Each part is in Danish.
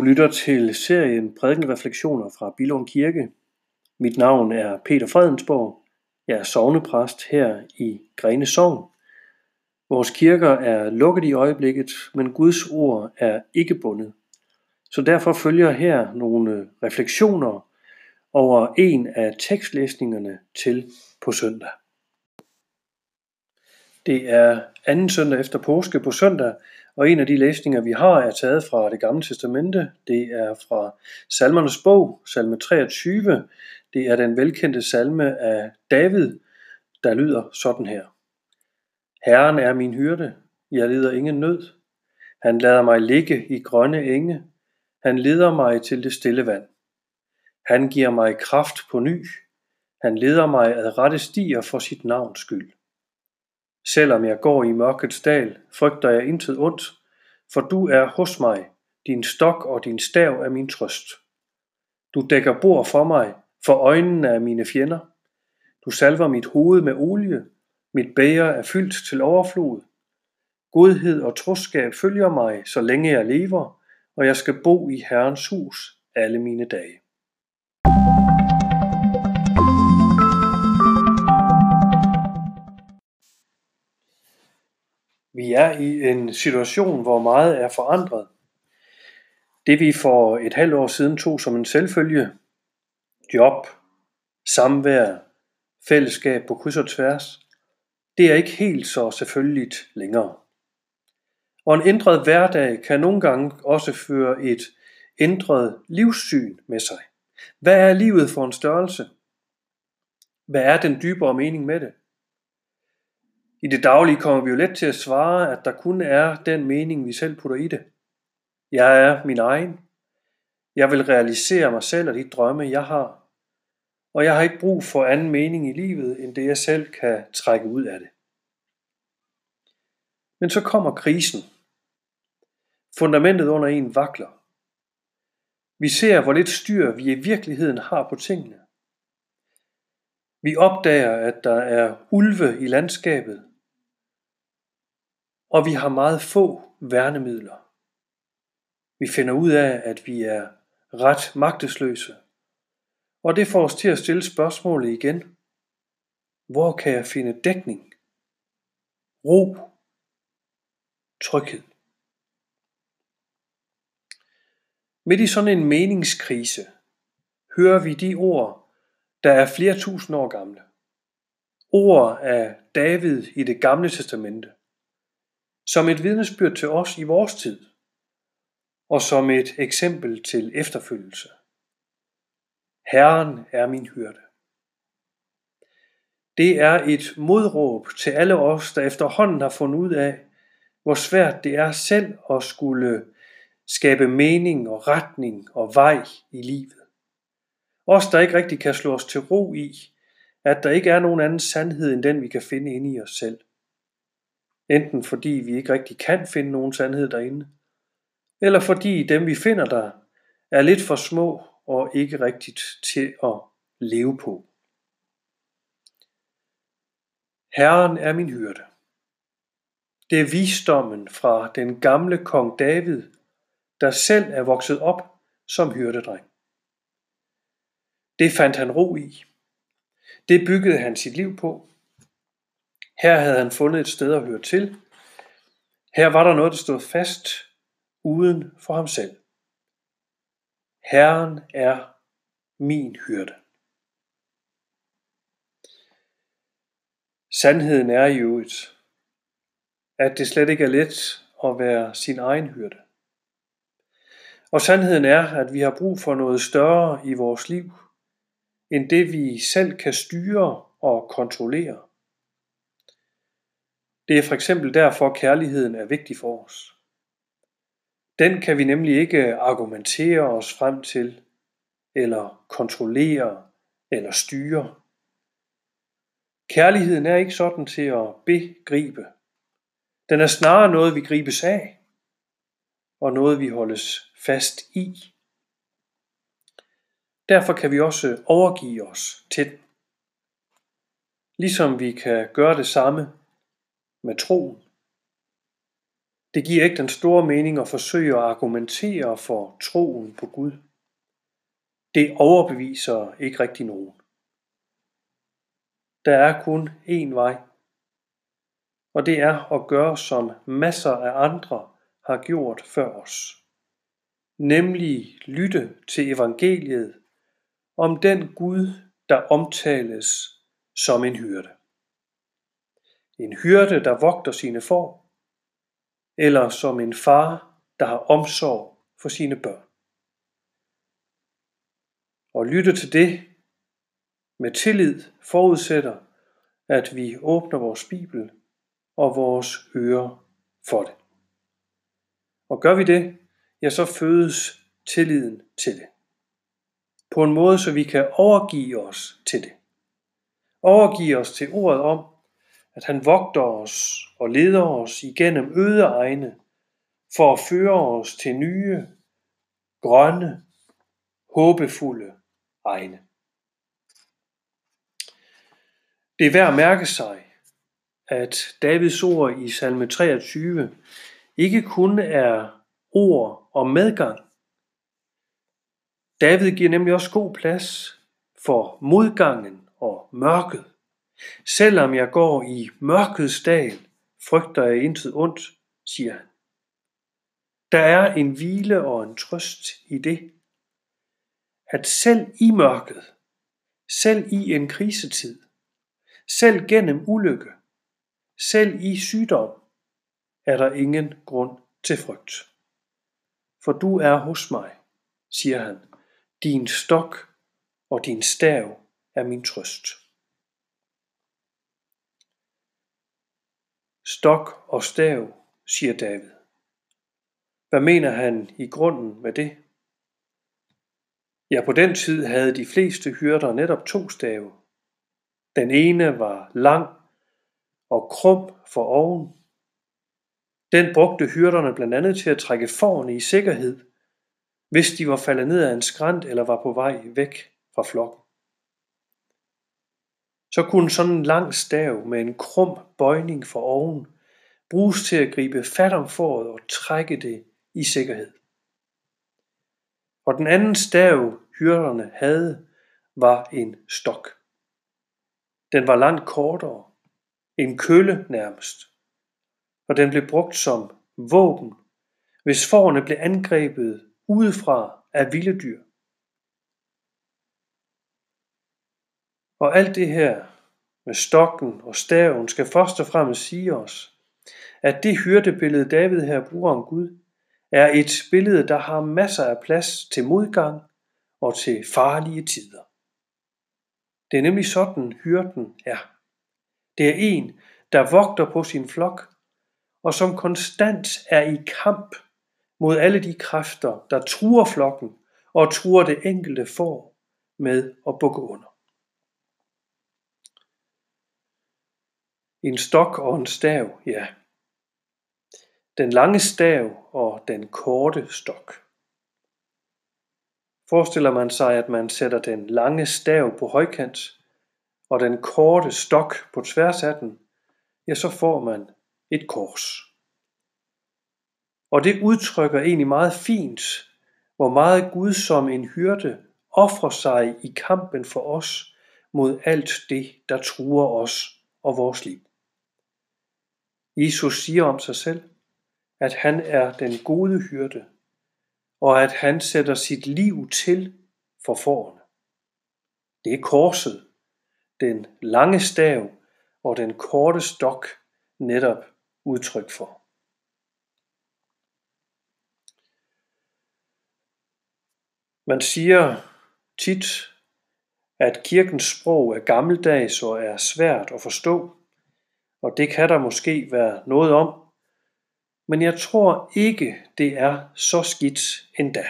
Du lytter til serien Prædikenreflektioner fra Bilund Kirke. Mit navn er Peter Fredensborg. Jeg er sovnepræst her i Grene Sogn. Vores kirker er lukket i øjeblikket, men Guds ord er ikke bundet. Så derfor følger her nogle refleksioner over en af tekstlæsningerne til på søndag. Det er anden søndag efter påske på søndag, og en af de læsninger, vi har, er taget fra det gamle testamente. Det er fra salmernes bog, salme 23. Det er den velkendte salme af David, der lyder sådan her. Herren er min hyrde, jeg lider ingen nød. Han lader mig ligge i grønne enge. Han leder mig til det stille vand. Han giver mig kraft på ny. Han leder mig ad rette stier for sit navns skyld. Selvom jeg går i mørkets dal, frygter jeg intet ondt, for du er hos mig, din stok og din stav er min trøst. Du dækker bord for mig, for øjnene af mine fjender. Du salver mit hoved med olie, mit bæger er fyldt til overflod. Godhed og troskab følger mig, så længe jeg lever, og jeg skal bo i Herrens hus alle mine dage. Vi er i en situation, hvor meget er forandret. Det vi for et halvt år siden tog som en selvfølge, job, samvær, fællesskab på kryds og tværs, det er ikke helt så selvfølgeligt længere. Og en ændret hverdag kan nogle gange også føre et ændret livssyn med sig. Hvad er livet for en størrelse? Hvad er den dybere mening med det? I det daglige kommer vi jo let til at svare, at der kun er den mening, vi selv putter i det. Jeg er min egen. Jeg vil realisere mig selv og de drømme, jeg har. Og jeg har ikke brug for anden mening i livet, end det jeg selv kan trække ud af det. Men så kommer krisen. Fundamentet under en vakler. Vi ser, hvor lidt styr vi i virkeligheden har på tingene. Vi opdager, at der er ulve i landskabet, og vi har meget få værnemidler. Vi finder ud af, at vi er ret magtesløse. Og det får os til at stille spørgsmålet igen. Hvor kan jeg finde dækning? Ro? Tryghed? Midt i sådan en meningskrise hører vi de ord, der er flere tusind år gamle. Ord af David i det gamle testamente som et vidnesbyrd til os i vores tid, og som et eksempel til efterfølgelse. Herren er min hyrde. Det er et modråb til alle os, der efterhånden har fundet ud af, hvor svært det er selv at skulle skabe mening og retning og vej i livet. Os, der ikke rigtig kan slå os til ro i, at der ikke er nogen anden sandhed end den, vi kan finde inde i os selv. Enten fordi vi ikke rigtig kan finde nogen sandhed derinde, eller fordi dem vi finder der er lidt for små og ikke rigtigt til at leve på. Herren er min hyrde. Det er visdommen fra den gamle kong David, der selv er vokset op som hyrdedreng. Det fandt han ro i. Det byggede han sit liv på, her havde han fundet et sted at høre til. Her var der noget, der stod fast uden for ham selv. Herren er min hyrde. Sandheden er jo øvrigt, at det slet ikke er let at være sin egen hyrde. Og sandheden er, at vi har brug for noget større i vores liv, end det vi selv kan styre og kontrollere. Det er for eksempel derfor, kærligheden er vigtig for os. Den kan vi nemlig ikke argumentere os frem til, eller kontrollere, eller styre. Kærligheden er ikke sådan til at begribe. Den er snarere noget, vi gribes af, og noget, vi holdes fast i. Derfor kan vi også overgive os til den. Ligesom vi kan gøre det samme med troen. Det giver ikke den store mening at forsøge at argumentere for troen på Gud. Det overbeviser ikke rigtig nogen. Der er kun én vej, og det er at gøre som masser af andre har gjort før os. Nemlig lytte til evangeliet om den Gud, der omtales som en hyrde. En hyrde, der vogter sine får, eller som en far, der har omsorg for sine børn. Og lytte til det med tillid forudsætter, at vi åbner vores Bibel og vores ører for det. Og gør vi det, ja, så fødes tilliden til det. På en måde, så vi kan overgive os til det. Overgive os til ordet om, at han vogter os og leder os igennem øde egne, for at føre os til nye, grønne, håbefulde egne. Det er værd at mærke sig, at Davids ord i salme 23 ikke kun er ord om medgang. David giver nemlig også god plads for modgangen og mørket. Selvom jeg går i mørkets dal, frygter jeg intet ondt, siger han. Der er en hvile og en trøst i det, at selv i mørket, selv i en krisetid, selv gennem ulykke, selv i sygdom, er der ingen grund til frygt. For du er hos mig, siger han. Din stok og din stav er min trøst. Stok og stav, siger David. Hvad mener han i grunden med det? Ja, på den tid havde de fleste hyrder netop to stave. Den ene var lang og krum for oven. Den brugte hyrderne blandt andet til at trække forne i sikkerhed, hvis de var faldet ned ad en skrant eller var på vej væk fra flokken. Så kunne sådan en lang stav med en krum bøjning for oven bruges til at gribe fat om foret og trække det i sikkerhed. Og den anden stav, hyrderne havde, var en stok. Den var langt kortere, en kølle nærmest, og den blev brugt som våben, hvis forerne blev angrebet udefra af vilde dyr. Og alt det her med stokken og staven skal først og fremmest sige os, at det hyrdebillede David her bruger om Gud, er et billede, der har masser af plads til modgang og til farlige tider. Det er nemlig sådan hyrden er. Det er en, der vogter på sin flok, og som konstant er i kamp mod alle de kræfter, der truer flokken og truer det enkelte får med at bukke under. En stok og en stav, ja. Den lange stav og den korte stok. Forestiller man sig, at man sætter den lange stav på højkant, og den korte stok på tværs af den, ja, så får man et kors. Og det udtrykker egentlig meget fint, hvor meget Gud som en hyrde offrer sig i kampen for os mod alt det, der truer os og vores liv. Jesus siger om sig selv, at han er den gode hyrde, og at han sætter sit liv til for forerne. Det er korset, den lange stav og den korte stok netop udtryk for. Man siger tit, at kirkens sprog er gammeldags og er svært at forstå, og det kan der måske være noget om, men jeg tror ikke, det er så skidt endda.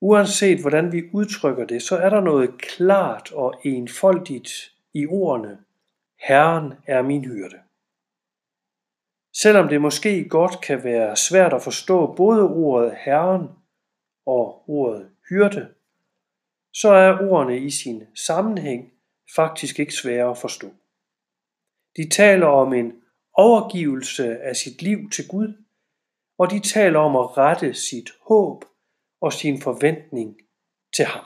Uanset hvordan vi udtrykker det, så er der noget klart og enfoldigt i ordene. Herren er min hyrde. Selvom det måske godt kan være svært at forstå både ordet Herren og ordet hyrde, så er ordene i sin sammenhæng faktisk ikke svære at forstå. De taler om en overgivelse af sit liv til Gud, og de taler om at rette sit håb og sin forventning til ham.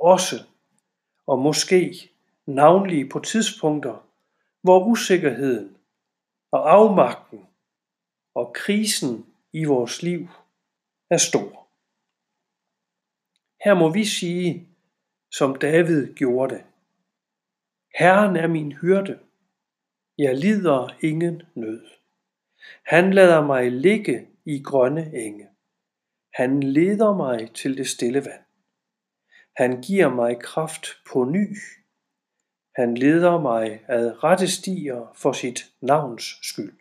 Også og måske navnlig på tidspunkter, hvor usikkerheden og afmagten og krisen i vores liv er stor. Her må vi sige, som David gjorde det. Herren er min hyrde. Jeg lider ingen nød. Han lader mig ligge i grønne enge. Han leder mig til det stille vand. Han giver mig kraft på ny. Han leder mig ad rette stier for sit navns skyld.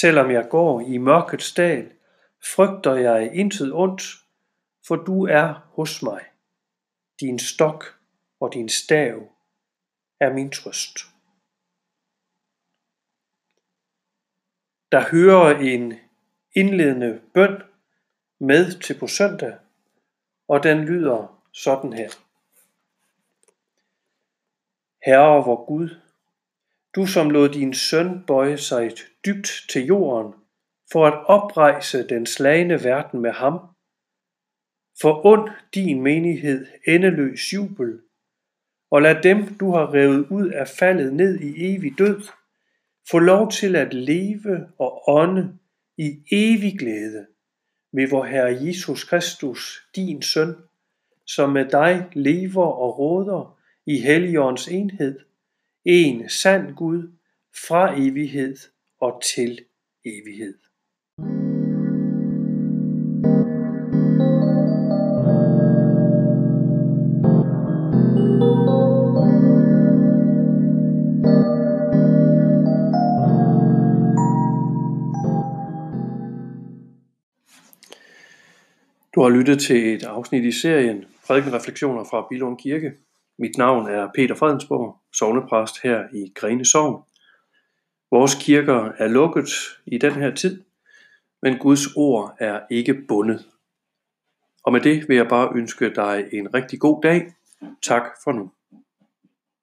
Selvom jeg går i mørkets dal, frygter jeg intet ondt, for du er hos mig. Din stok og din stav er min trøst. Der hører en indledende bøn med til på søndag, og den lyder sådan her. Herre vor Gud, du som lod din søn bøje sig dybt til jorden, for at oprejse den slagende verden med ham, forund din menighed endeløs jubel, og lad dem, du har revet ud af faldet ned i evig død, få lov til at leve og ånde i evig glæde ved vor Herre Jesus Kristus, din søn, som med dig lever og råder i Helligåndens enhed, en sand Gud fra evighed og til evighed. Du har lyttet til et afsnit i serien Prædikenreflektioner fra Bilund Kirke. Mit navn er Peter Fredensborg, sovnepræst her i Grene Sogn. Vores kirker er lukket i den her tid, men Guds ord er ikke bundet. Og med det vil jeg bare ønske dig en rigtig god dag. Tak for nu.